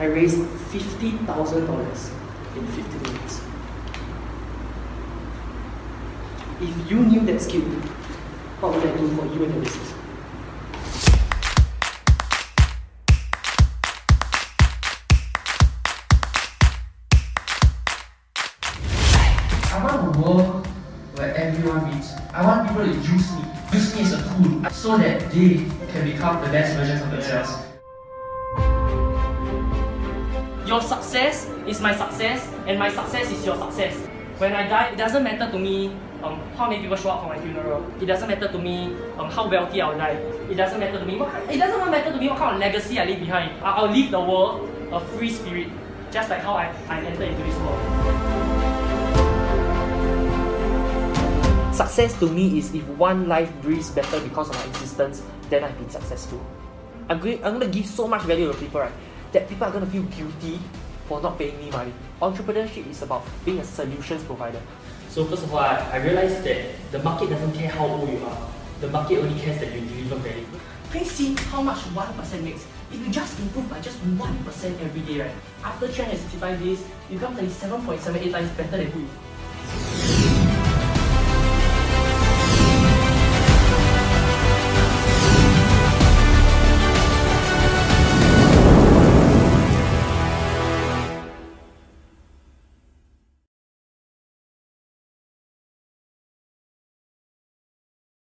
I raised $50,000 in 15 minutes. If you knew that skill, what would that do for you and your business? I want a world where everyone wins. I want people to use me, use me as a tool, so that they can become the best versions of themselves. Your success is my success, and my success is your success. When I die, it doesn't matter to me um, how many people show up for my funeral. It doesn't matter to me um, how wealthy I'll die. It doesn't matter to me. What, it doesn't matter to me what kind of legacy I leave behind. I- I'll leave the world a free spirit, just like how I, I entered into this world. Success to me is if one life breathes better because of my existence, then I've been successful. I'm going, I'm going to give so much value to people, right? That people are going to feel guilty for not paying me money. Entrepreneurship is about being a solutions provider. So first of all, I, I realized that the market doesn't care how old you are. The market only cares that you deliver value. Please see how much 1% makes. If you just improve by just 1% every day, right? After 365 days, you become 37.78 times better than who?